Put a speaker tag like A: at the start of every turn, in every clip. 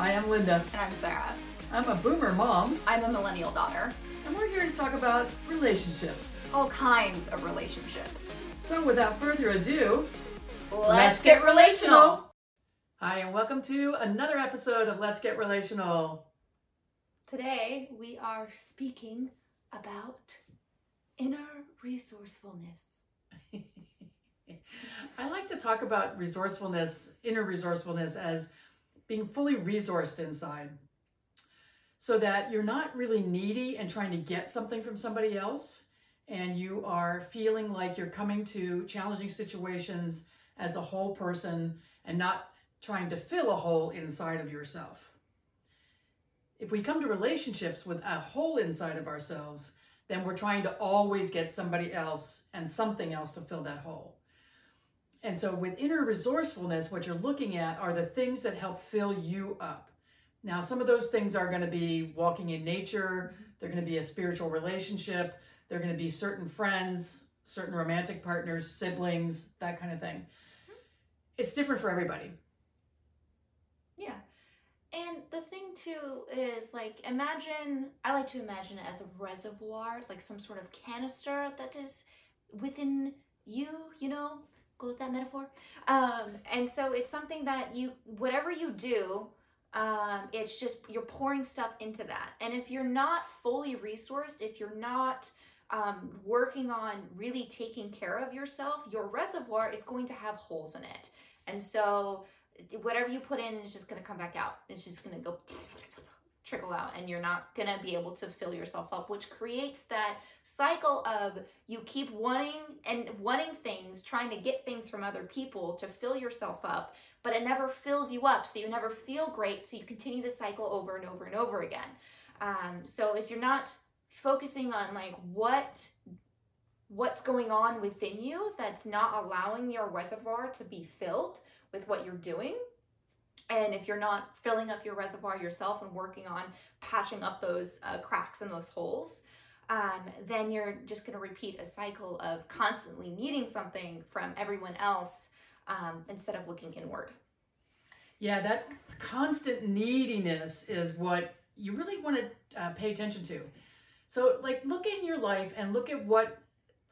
A: Hi, I'm Linda.
B: And I'm Sarah.
A: I'm a boomer mom,
B: I'm a millennial daughter.
A: and we're here to talk about relationships.
B: All kinds of relationships.
A: So, without further ado,
B: Let's, get relational.
A: Hi, and welcome to another episode of Let's Get Relational.
B: Today we are speaking about inner resourcefulness.
A: I like to talk about resourcefulness, inner resourcefulness, as being fully resourced inside. So that you're not really needy and trying to get something from somebody else, and you are feeling like you're coming to challenging situations as a whole person and not trying to fill a hole inside of yourself. If we come to relationships with a hole inside of ourselves, then we're trying to always get somebody else and something else to fill that hole. And so, with inner resourcefulness, what you're looking at are the things that help fill you up. Now, some of those things are going to be walking in nature, they're going to be a spiritual relationship, they're going to be certain friends, certain romantic partners, siblings, that kind of thing. Mm-hmm. It's different for everybody.
B: Yeah. And the thing too is like imagine I like to imagine it as a reservoir, like some sort of canister that is within you, you know, go with that metaphor. Um, and so it's something that you whatever you do, um, it's just you're pouring stuff into that. And if you're not fully resourced, if you're not um, working on really taking care of yourself, your reservoir is going to have holes in it. And so whatever you put in is just going to come back out. It's just going to go trickle out and you're not going to be able to fill yourself up which creates that cycle of you keep wanting and wanting things trying to get things from other people to fill yourself up but it never fills you up so you never feel great so you continue the cycle over and over and over again um, so if you're not focusing on like what what's going on within you that's not allowing your reservoir to be filled with what you're doing. And if you're not filling up your reservoir yourself and working on patching up those uh, cracks and those holes, um, then you're just going to repeat a cycle of constantly needing something from everyone else um, instead of looking inward.
A: Yeah, that constant neediness is what you really want to uh, pay attention to. So, like, look in your life and look at what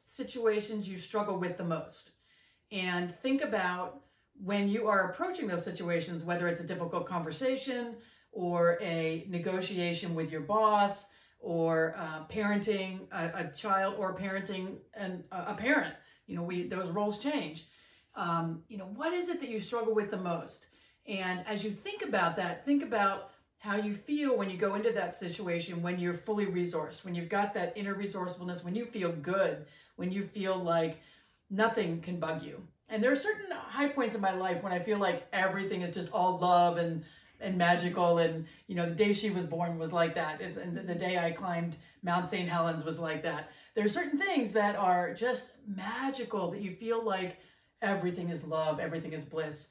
A: situations you struggle with the most. And think about when you are approaching those situations, whether it's a difficult conversation or a negotiation with your boss or uh, parenting a, a, child or parenting a parent, you know, we those roles change. Um, you know, what is it that you struggle with the most? And as you think about that, think about how you feel when you go into that situation when you're fully resourced, when you've got that inner resourcefulness, when you feel good, when you feel like nothing can bug you. And there are certain high points in my life when I feel like everything is just all love and and magical and you know the day she was born was like that. It's and the day i climbed mount st helens was like that. There are certain things that are just magical that you feel like everything is love everything is bliss.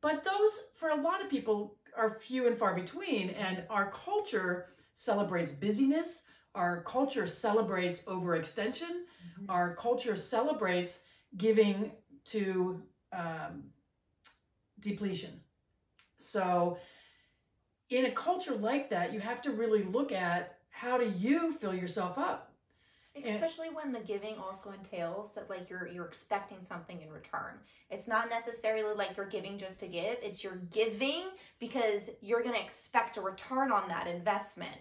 A: But those for a lot of people are few and far between. And our culture celebrates busyness. Our culture celebrates overextension. Mm-hmm. our culture celebrates giving to um, depletion. So, in a culture like that, you have to really look at how do you fill yourself up.
B: Especially and, when the giving also entails that like you're you're expecting something in return. It's not necessarily like you're giving just to give. It's you're giving because you're going to expect a return on that investment.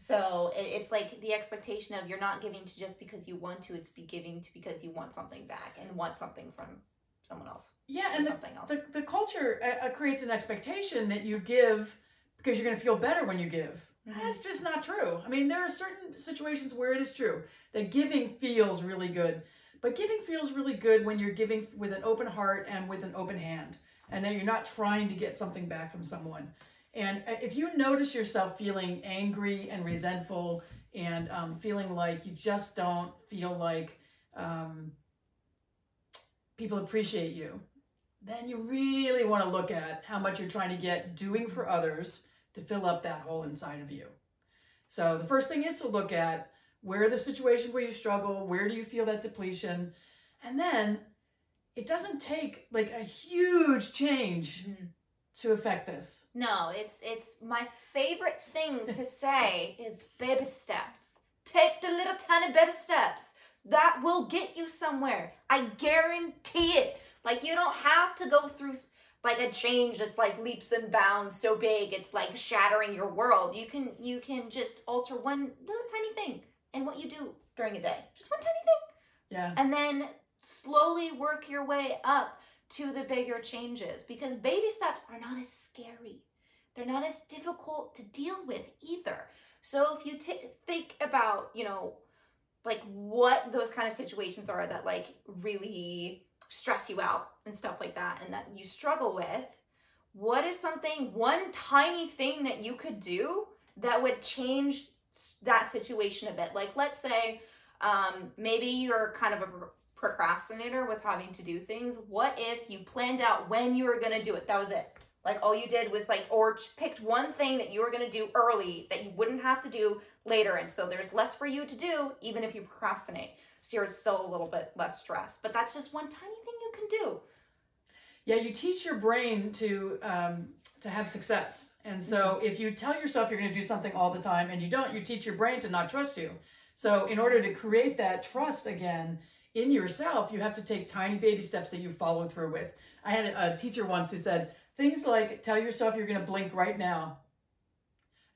B: So it's like the expectation of you're not giving to just because you want to. It's be giving to because you want something back and want something from someone else.
A: Yeah, and the, the, the, culture uh, uh, creates an expectation that you give because you're going to feel better when you give. Mm-hmm. That's just not true. I mean, there are certain situations where it is true that giving feels really good, but giving feels really good when you're giving with an open heart and with an open hand, and that you're not trying to get something back from someone. And uh, if you notice yourself feeling angry and resentful and um, feeling like you just don't feel like um, people appreciate you, then you really want to look at how much you're trying to get doing for others to fill up that hole inside of you. So the first thing is to look at where the situations where you struggle, where do you feel that depletion, and then it doesn't take like a huge change mm-hmm. To affect this.
B: No, it's it's my favorite thing to say is baby steps. Take the little tiny baby steps. That will get you somewhere. I guarantee it. Like you don't have to go through like a change that's like leaps and bounds so big it's like shattering your world. You can you can just alter one little tiny thing in what you do during a day. Just one tiny thing
A: Yeah.
B: and then slowly work your way up to the bigger changes because baby steps are not as scary. They're not as difficult to deal with either. So if you t- think about, you know, like what those kind of situations are that like really stress you out and stuff like that and that you struggle with, what is something one tiny thing that you could do that would change that situation a bit? Like let's say um, maybe you're kind of a procrastinator with having to do things. What if you planned out when you were going to do it? That was it. Like all you did was like, or picked one thing that you were going to do early that you wouldn't have to do later. And so there's less for you to do, even if you procrastinate. So you're still a little bit less stressed. But that's just one tiny thing you can do.
A: Yeah, you teach your brain to um, to have success, and so if you tell yourself you're going to do something all the time and you don't, you teach your brain to not trust you. So in order to create that trust again in yourself, you have to take tiny baby steps that you follow through with. I had a teacher once who said things like, "Tell yourself you're going to blink right now,"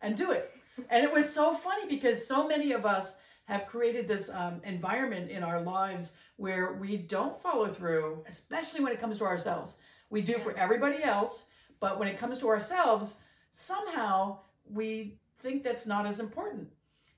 A: and do it. And it was so funny because so many of us have created this um, environment in our lives where we don't follow through, especially when it comes to ourselves. We do for everybody else, but when it comes to ourselves, somehow we think that's not as important.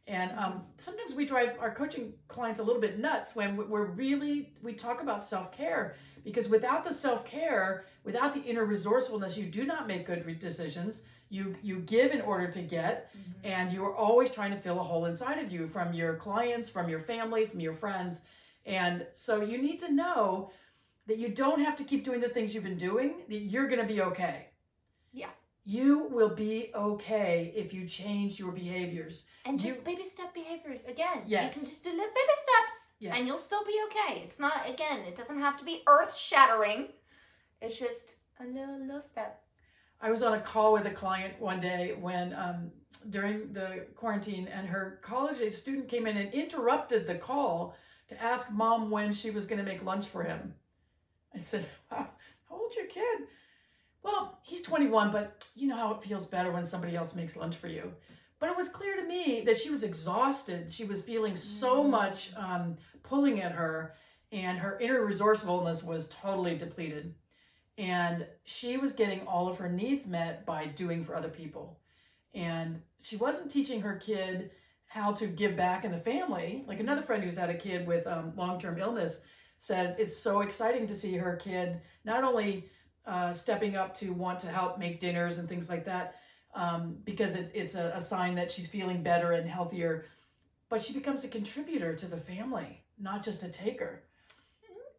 A: And um, sometimes we drive our coaching clients a little bit nuts when we're really, we talk about self care because without the self care, without the inner resourcefulness, you do not make good decisions. You, you give in order to get, and you're always trying to fill a hole inside of you from your clients, from your family, from your friends. And so you need to know that you don't have to keep doing the things you've been doing, that you're going to be okay.
B: Yeah.
A: You will be okay if you change your behaviors.
B: And just
A: You-
B: baby step behaviors. Again,
A: Yes.
B: you can just do little baby steps.
A: Yes.
B: and you'll still be okay. It's not again, it doesn't have to be earth shattering. It's just a little little step.
A: I was on a call with a client one day when um, during the quarantine, and her college age student came in and interrupted the call to ask mom when she was going to make lunch for him. I said, wow, How old's your kid? Well, he's 21, but you know how it feels better when somebody else makes lunch for you. But it was clear to me that she was exhausted. She was feeling so
B: Mm.
A: much um, pulling at her, and her inner resourcefulness was totally depleted. And she was getting all of her needs met by doing for other people. And she wasn't teaching her kid how to give back in the family. Like another friend who's had a kid with um, long term illness said it's so exciting to see her kid not only uh, stepping up to want to help make dinners and things like that, um, because it, it's a, a sign that she's feeling better and healthier, but she becomes a contributor to the family, not just a taker.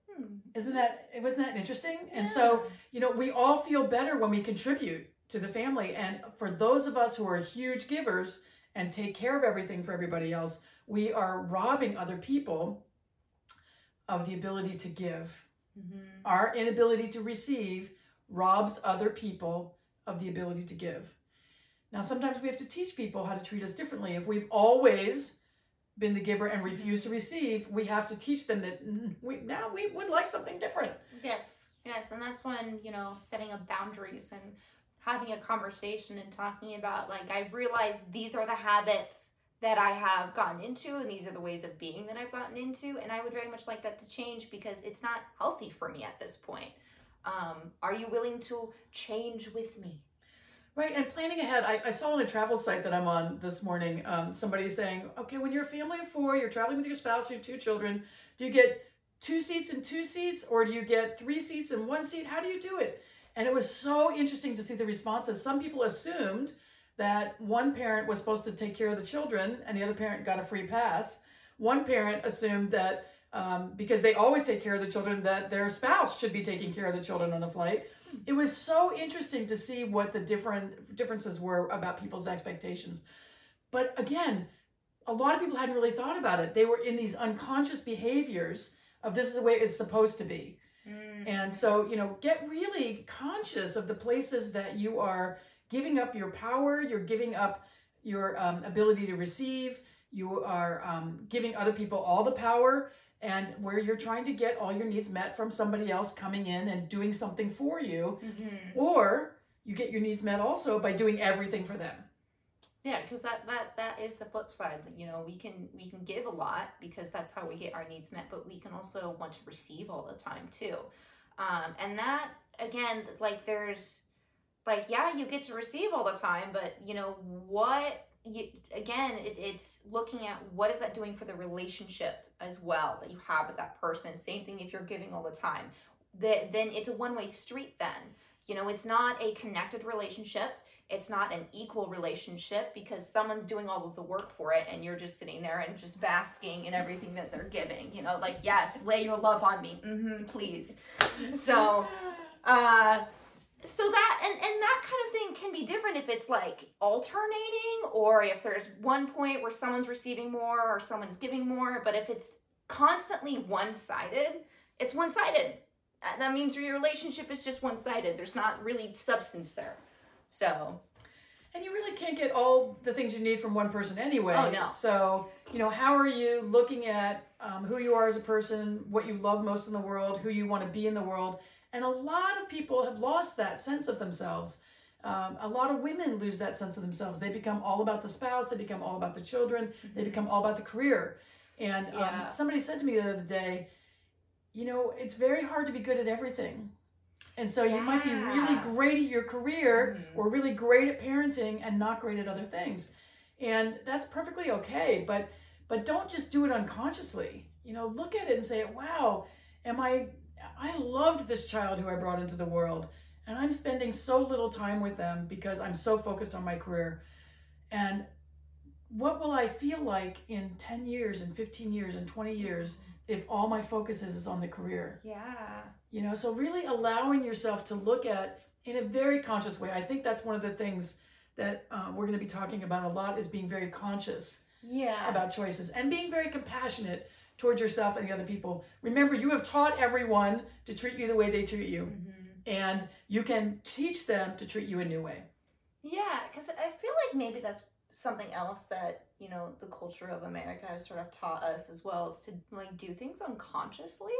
B: Hmm.
A: Isn't that wasn't that interesting? And so you know, we all feel better when we contribute to the family. And for those of us who are huge givers and take care of everything for everybody else, we are robbing other people of the ability to give.
B: Mhm.
A: Our inability to receive robs other people of the ability to give. Now, sometimes we have to teach people how to treat us differently. If we've always been the giver and refused to receive, we have to teach them that mm, we, now we would like something different.
B: Yes, yes, and that's when you know setting up boundaries and having a conversation and talking about like I've realized these are the habits that I have gotten into and these are the ways of being that I've gotten into and I would very much like that to change because it's not healthy for me at this point. Um, are you willing to change with me?
A: Right, and planning ahead. I, I saw on a travel site that I'm on this morning, um, somebody saying, okay, when you're a family of four, you're traveling with your spouse, your two children, do you get two seats and two seats, or do you get three seats and one seat? How do you do it? And it was so interesting to see the responses. Some people assumed that one parent was supposed to take care of the children and the other parent got a free pass. One parent assumed that um, because they always take care of the children, that their spouse should be taking care of the children on the flight. It was so interesting to see what the different differences were about people's expectations. But again a lot of people hadn't really thought about it. They were in these unconscious behaviors of this is the way it's supposed to be.
B: Mm,
A: And so, you know, get really conscious of the places that you are giving up your power, you're giving up your um, ability to receive, you are um, giving other people all the power, and where you're trying to get all your needs met from somebody else coming in and doing something for you,
B: Mm-hmm.
A: or you get your needs met also by doing everything for them.
B: Yeah, because that that that is the flip side. You know, we can we can give a lot because that's how we get our needs met, but we can also want to receive all the time too. Um, and that again, like there's like yeah, you get to receive all the time, but you know what? You again, it, it's looking at what is that doing for the relationship as well that you have with that person. Same thing if you're giving all the time. That then it's a one way street. Then you know it's not a connected relationship it's not an equal relationship because someone's doing all of the work for it and you're just sitting there and just basking in everything that they're giving you know like yes lay your love on me Mm-hmm, please so uh so that and and that kind of thing can be different if it's like alternating or if there's one point where someone's receiving more or someone's giving more but if it's constantly one-sided it's one-sided Uh, that means your relationship is just one-sided there's not really substance there so
A: And you really can't get all the things you need from one person anyway.
B: Oh, no.
A: So, you know, how are you looking at um, who you are as a person, what you love most in the world, who you want to be in the world? And a lot of people have lost that sense of themselves. Um, a lot of women lose that sense of themselves. They become all about the spouse, they become all about the children, they become all about the career. And um, somebody said to me the other day, you know, it's very hard to be good at everything. And so you might be really great at your career
B: Mhm.
A: or really great at parenting and not great at other things. And that's perfectly okay, but but don't just do it unconsciously. You know, look at it and say, "Wow, am I I loved this child who I brought into the world and I'm spending so little time with them because I'm so focused on my career. And what will I feel like in 10 years and 15 years and 20 years if all my focus is, is on the career?
B: yeah
A: You know, so really allowing yourself to look at in a very conscious way. I think that's one of the things that uh, we're going to be talking about a lot is being very conscious
B: yeah
A: about choices and being very compassionate towards yourself and the other people. Remember, you have taught everyone to treat you the way they treat you,
B: Mhm.
A: and you can teach them to treat you a new way.
B: Yeah, because I feel like maybe that's something else that you know the culture of America has sort of taught us as well is to like do things unconsciously.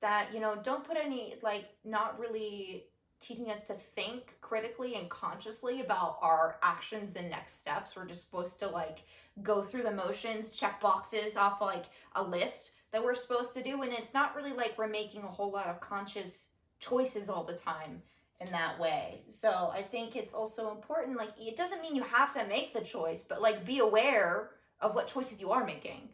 B: That you know don't put any like not really teaching us to think critically and consciously about our actions and next steps. We're just supposed to like go through the motions, check boxes off like a list that we're supposed to do, and it's not really like we're making a whole lot of conscious choices all the time in that way. So I think it's also important. Like it doesn't mean you have to make the choice, but like be aware of what choices you are making.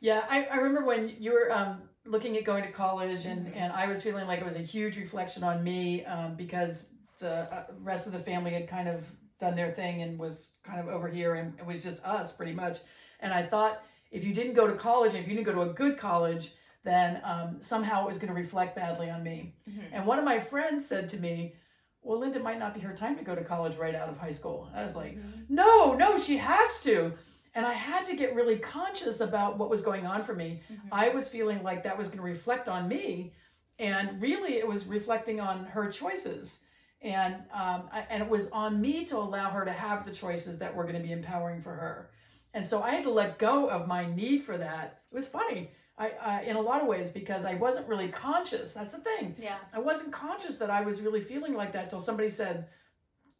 A: Yeah, I, I remember when you were um, looking at going to college, and,
B: Mhm.
A: and I was feeling like it was a huge reflection on me um, because the uh, rest of the family had kind of done their thing and was kind of over here, and it was just us pretty much. And I thought if you didn't go to college, if you didn't go to a good college, then um, somehow it was going to reflect badly on me. And one of my friends said to me, Well, Linda might not be her time to go to college right out of high school. I was like, No, no, she has to. And I had to get really conscious about what was going on for me.
B: Mhm.
A: I was feeling like that was going to reflect on me, and really it was reflecting on her choices. And um, I, and it was on me to allow her to have the choices that were going to be empowering for her. And so I had to let go of my need for that. It was funny, I, I in a lot of ways because I wasn't really conscious. That's the thing.
B: yeah.
A: I wasn't conscious that I was really feeling like that till somebody said,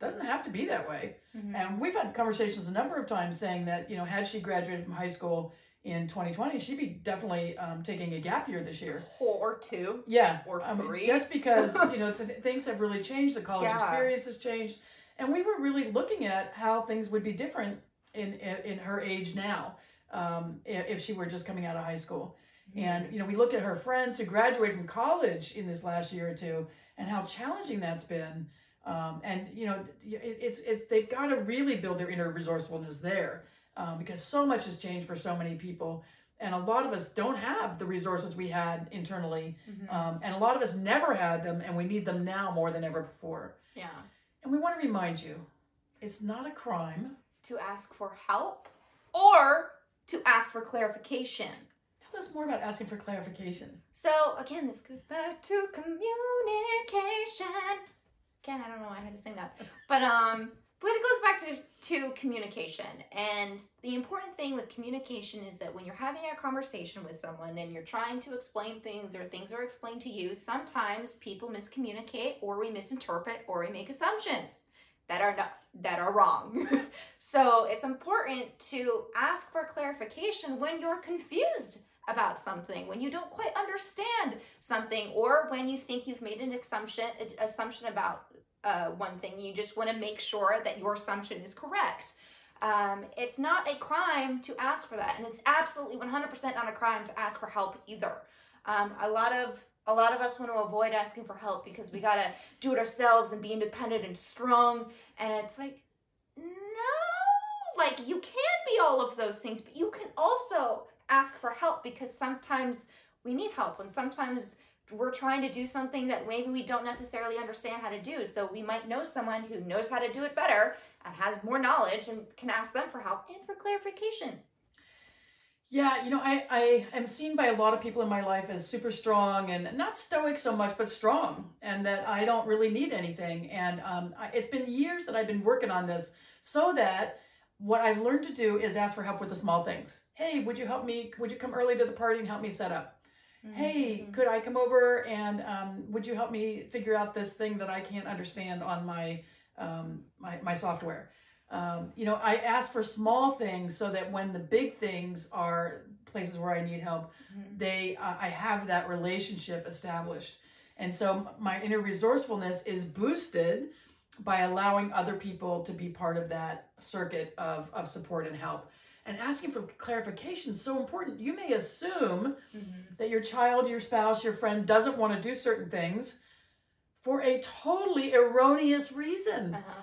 A: "Doesn't have to be that way."
B: Mhm.
A: And we've had conversations a number of times saying that, you know, had she graduated from high school in 2020, she'd be definitely um, taking a gap year this year.
B: or two.
A: Yeah.
B: Or three.
A: just because, you know, th- things have really changed, the college
B: Yeah.
A: experience has changed. And we were really looking at how things would be different in, in, in her age now um, if she were just coming out of high school. And you know, we look at her friends who graduated from college in this last year or two, and how challenging that's been. Um, and you know, it, it's it's they've got to really build their inner resourcefulness there, um, because so much has changed for so many people, and a lot of us don't have the resources we had internally,
B: Mhm.
A: um, and a lot of us never had them, and we need them now more than ever before.
B: yeah.
A: And we want to remind you, it's not a crime
B: To ask for help or to ask for clarification.
A: tell us more about asking for clarification.
B: So again, this goes back to communication. Again, I don't know why I had to sing that, but um, but it goes back to to communication. And the important thing with communication is that when you're having a conversation with someone and you're trying to explain things or things are explained to you, sometimes people miscommunicate or we misinterpret or we make assumptions that are not that are wrong. so it's important to ask for clarification when you're confused about something, when you don't quite understand something, or when you think you've made an assumption assumption about uh, one thing. You just want to make sure that your assumption is correct. Um, it's not a crime to ask for that, and it's absolutely 100% not a crime to ask for help either. Um, a lot of a lot of us want to avoid asking for help because we gotta do it ourselves and be independent and strong, and it's like, no, like you can be all of those things, but you can also ask for help because sometimes we need help, and sometimes we're trying to do something that maybe we don't necessarily understand how to do. So we might know someone who knows how to do it better and has more knowledge and can ask them for help and for clarification.
A: Yeah, you know, I, I am seen by a lot of people in my life as super strong and not stoic so much, but strong, and that I don't really need anything. And um, I, it's been years that I've been working on this so that what I've learned to do is ask for help with the small things. Hey, would you help me? Would you come early to the party and help me set up? Mm-hmm. Hey, could I come over and um, would you help me figure out this thing that I can't understand on my um, my, my software? Um, you know, I ask for small things so that when the big things are places where I need help, mm-hmm. they uh, I have that relationship established, and so my inner resourcefulness is boosted by allowing other people to be part of that circuit of of support and help and asking for clarification is so important. You may assume mm-hmm. that your child, your spouse, your friend doesn't want to do certain things for a totally erroneous reason. Uh-huh.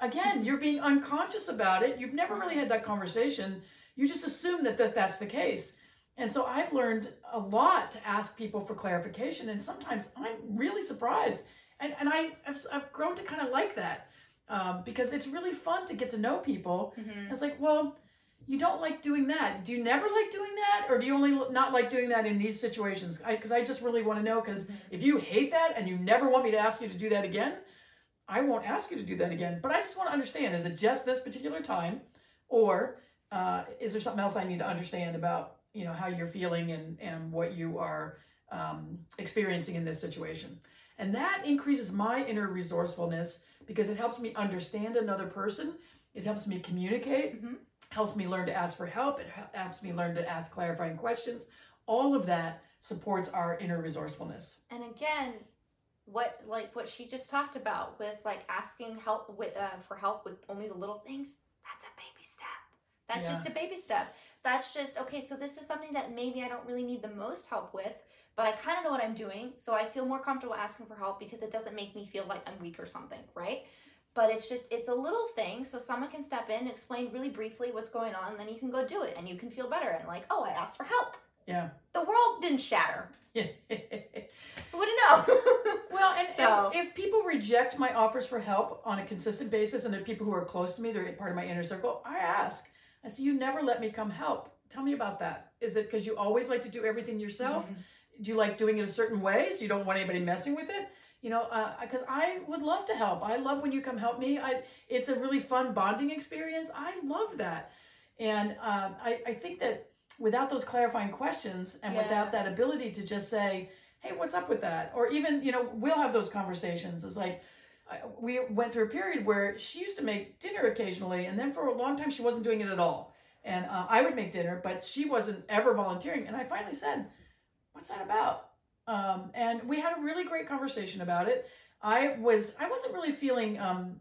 A: Again, you're being unconscious about it. You've never really had that conversation. You just assume that that's the case. And so I've learned a lot to ask people for clarification. And sometimes I'm really surprised. And, and I, I've, I've grown to kind of like that um, because it's really fun to get to know people. Mm-hmm. It's like, well, you don't like doing that. Do you never like doing that, or do you only not like doing that in these situations? Because I, I, just really want to know. Because if you hate that and you never want me to ask you to do that again, I won't ask you to do that again. But I just want to understand: is it just this particular time, or uh, is there something else I need to understand about you know how you're feeling and and what you are um, experiencing in this situation? And that increases my inner resourcefulness because it helps me understand another person. It helps me communicate. Mm-hmm helps me learn to ask for help. It helps me learn to ask clarifying questions. All of that supports our inner resourcefulness.
B: And again, what like what she just talked about with like asking help with uh, for help with only the little things. That's a baby step. That's yeah. just a baby step. That's just okay. So this is something that maybe I don't really need the most help with, but I kind of know what I'm doing, so I feel more comfortable asking for help because it doesn't make me feel like I'm weak or something, right? But it's just it's a little thing so someone can step in and explain really briefly what's going on and then you can go do it and you can feel better and like oh i asked for help.
A: Yeah.
B: The world didn't shatter. Yeah wouldn't know
A: well and, so, and if people reject my offers for help on a consistent basis and they're people who are close to me they're part of my inner circle i ask. I say you never let me come help. Tell me about that. Is it because you always like to do everything yourself? Mm-hmm. do you like doing it a certain way so you don't want anybody messing with it you know because uh, i would love to help. I love when you come help me. I it's a really fun bonding experience. I love that. And uh, I, I think that without those clarifying questions and yeah. without that ability to just say hey what's up with that? or even you know we'll have those conversations. It's like we went through a period where she used to make dinner occasionally and then for a long time she wasn't doing it at all. And uh, i would make dinner but she wasn't ever volunteering. And i finally said what's that about um, and we had a really great conversation about it. I was I wasn't really feeling um,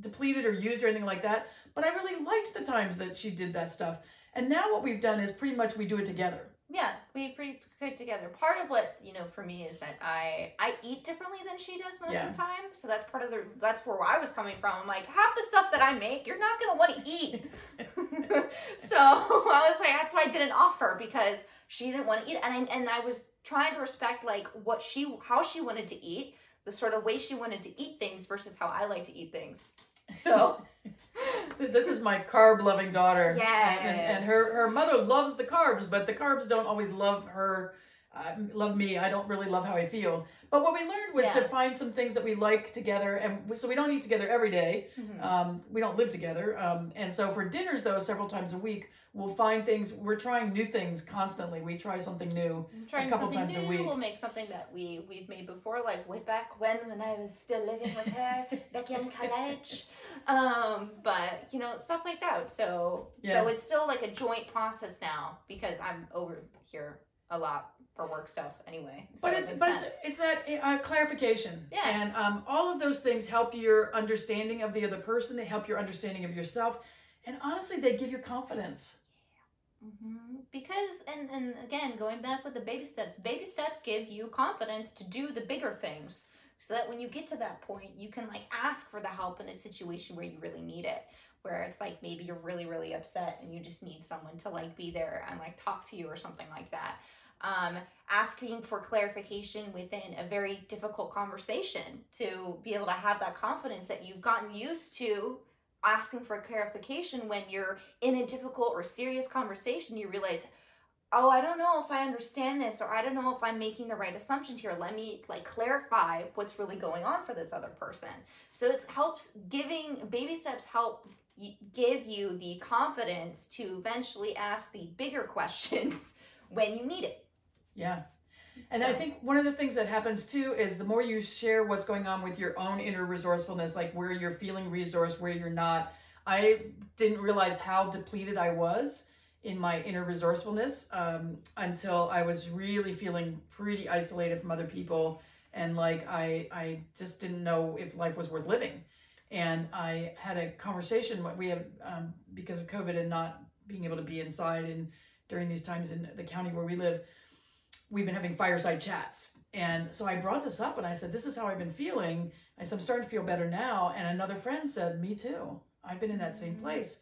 A: depleted or used or anything like that, but I really liked the times that she did that stuff. And now what we've done is pretty much we do it together.
B: Yeah, we pretty good together. Part of what you know for me is that I I eat differently than she does most yeah. of the time, so that's part of the that's where I was coming from. I'm like half the stuff that I make, you're not gonna want to eat. so I was like, that's why I didn't offer because she didn't want to eat, and I, and I was trying to respect like what she how she wanted to eat the sort of way she wanted to eat things versus how i like to eat things so
A: This this is my carb loving daughter. And, and, and her, her mother loves the carbs, but the carbs don't always love her, uh, love me. I don't really love how I feel. But what we learned was to find some things that we like together. And we, so we don't eat together every day.
B: Mhm.
A: Um, we don't live together. Um, and so for dinners, though, several times a week, we'll find things. We're trying new things constantly. We try something new.
B: a
A: couple times a week.
B: We'll make something that we we've made before, like way back when when I was still living with her back in college. Um, but you know stuff like that. So
A: Yeah.
B: so it's still like a joint process now because I'm over here a lot for work stuff anyway. So
A: but it's
B: makes
A: but it's, it's that uh, clarification.
B: Yeah.
A: And um, all of those things help your understanding of the other person. They help your understanding of yourself. And honestly, they give you confidence.
B: hmm Because, and, and again, going back with the baby steps, baby steps give you confidence to do the bigger things so that when you get to that point, you can like ask for the help in a situation where you really need it. Where it's like maybe you're really, really upset and you just need someone to like be there and like talk to you or something like that. Um, asking for clarification within a very difficult conversation to be able to have that confidence that you've gotten used to asking for clarification when you're in a difficult or serious conversation, you realize, oh, I don't know if I understand this, or I don't know if I'm making the right assumptions here. Let me like clarify what's really going on for this other person. So it helps giving baby steps help give you the confidence to eventually ask the bigger questions when you need it.
A: Yeah. And I think one of the things that happens too is the more you share what's going on with your own inner resourcefulness, like where you're feeling resourced, where you're not. I didn't realize how depleted I was in my inner resourcefulness um, until I was really feeling pretty isolated from other people, and like I I just didn't know if life was worth living. And I had a conversation. We have um, because of COVID and not being able to be inside and during these times in the county where we live we've been having fireside chats. And so I brought this up and I said, This is how I've been feeling. I said, I'm starting to feel better now. And another friend said, Me too. I've been in that same
B: Mhm.
A: place.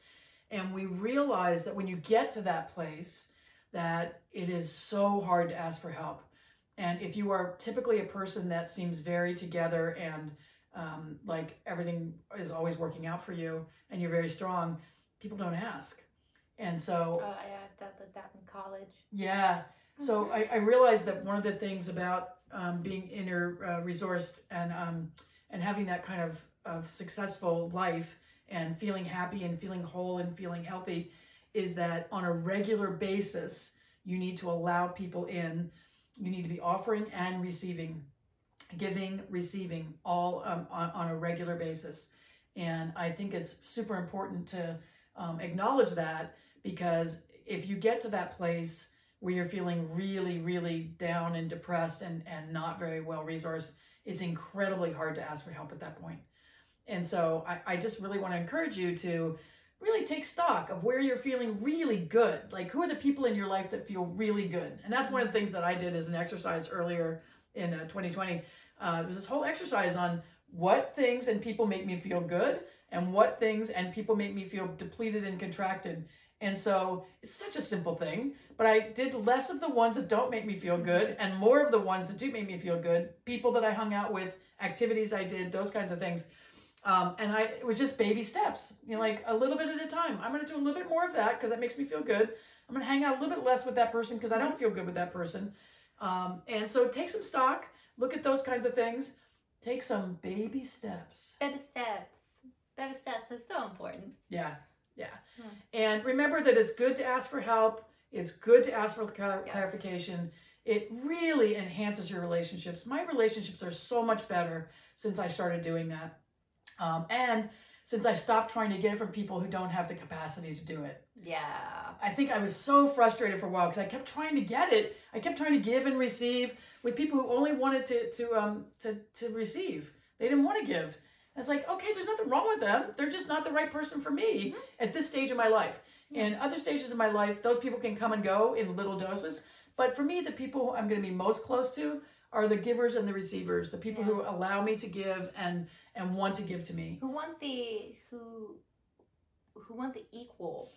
A: And we realized that when you get to that place, that it is so hard to ask for help. And if you are typically a person that seems very together and um, like everything is always working out for you and you're very strong, people don't ask. And so
B: Oh, I have done that in college.
A: yeah. So I, I realized that one of the things about um, being inner uh, resourced and um, and having that kind of, of successful life and feeling happy and feeling whole and feeling healthy is that on a regular basis you need to allow people in. You need to be offering and receiving, giving, receiving, all um, on, on a regular basis. And I think it's super important to um, acknowledge that because if you get to that place where you're feeling really, really down and depressed and, and not very well resourced, it's incredibly hard to ask for help at that point. And so I, I just really want to encourage you to really take stock of where you're feeling really good. Like, who are the people in your life that feel really good? And that's one of the things that I did as an exercise earlier in uh, 2020. Uh, it was this whole exercise on what things and people make me feel good and what things and people make me feel depleted and contracted. And so it's such a simple thing, but I did less of the ones that don't make me feel good and more of the ones that do make me feel good. People that I hung out with, activities I did, those kinds of things. Um, and I it was just baby steps, you know, like a little bit at a time. I'm going to do a little bit more of that because that makes me feel good. I'm going to hang out a little bit less with that person because I don't feel good with that person. Um, and so take some stock, look at those kinds of things, take some baby steps.
B: Baby steps. Baby steps are so important.
A: Yeah, yeah.
B: Hmm.
A: And remember that it's good to ask for help. It's good to ask for
B: Yes.
A: clarification. It really enhances your relationships. My relationships are so much better since I started doing that. Um, and since I stopped trying to get it from people who don't have the capacity to do it.
B: Yeah.
A: I think I was so frustrated for a while because I kept trying to get it. I kept trying to give and receive with people who only wanted to to um to to receive. They didn't want to give. And it's like, okay, there's nothing wrong with them. They're just not the right person for me mm-hmm. at this stage of my life. In other stages of my life, those people can come and go in little doses. But for me, the people I'm going to be most close to are the givers and the receivers, the people
B: Yeah.
A: who allow me to give and and want to give to me.
B: Who want the who who want the equal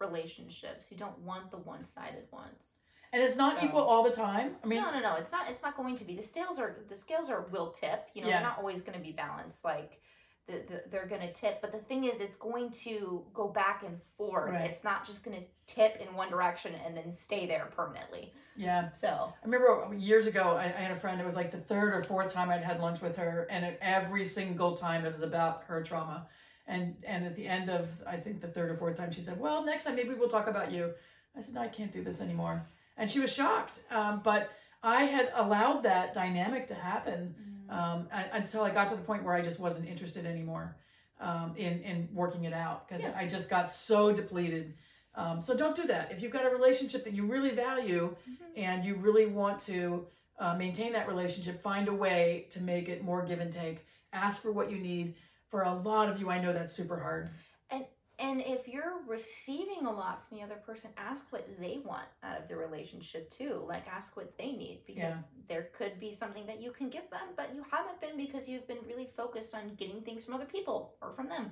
B: relationships. You don't want the one-sided ones.
A: And it's not
B: So-
A: equal all the time. I mean,
B: no, no, no. It's not. It's not going to be. The scales are the scales are will tip. You know,
A: Yeah.
B: they're not always going to be balanced. Like the, the, they're going to tip. But the thing is, it's going to go back and forth.
A: Right.
B: It's not just going to tip in one direction and then stay there permanently.
A: Yeah.
B: So,
A: I remember years ago, I, I had a friend. It was like the third or fourth time I'd had lunch with her, and every single time it was about her trauma. And and at the end of I think the third or fourth time, she said, "Well, next time maybe we'll talk about you." I said, no, "I can't do this anymore," and she was shocked. Um, but I had allowed that dynamic to happen um, until I got to the point where I just wasn't interested anymore um, in in working it out because
B: Yeah.
A: I just got so depleted. Um, so don't do that. If you've got a relationship that you really value
B: Mhm.
A: and you really want to uh, maintain that relationship, find a way to make it more give and take. Ask for what you need. For a lot of you, I know that's super hard.
B: And if you're receiving a lot from the other person, ask what they want out of the relationship too. Like ask what they need because
A: Yeah.
B: there could be something that you can give them, but you haven't been because you've been really focused on getting things from other people or from them.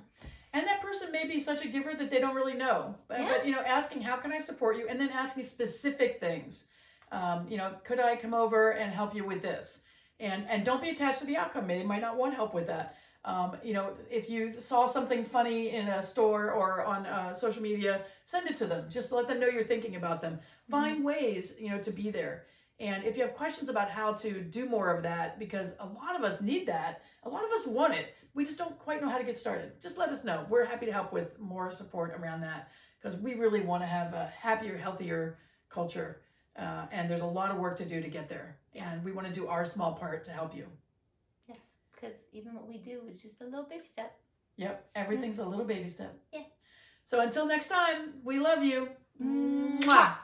A: And that person may be such a giver that they don't really know. But,
B: Yeah.
A: but you know, asking how can I support you, and then asking specific things. Um, you know, could I come over and help you with this? And and don't be attached to the outcome. They might not want help with that. Um, you know, if you saw something funny in a store or on uh, social media, send it to them. Just let them know you're thinking about them. Find ways, you know, to be there. And if you have questions about how to do more of that, because a lot of us need that, a lot of us want it, we just don't quite know how to get started. Just let us know. We're happy to help with more support around that because we really want to have a happier, healthier culture. Uh, and there's a lot of work to do to get there. And we want to do our small part to help you.
B: Because even what we do is just a little baby step.
A: Yep, everything's a little baby step.
B: Yeah.
A: So until next time, we love you. Mwah.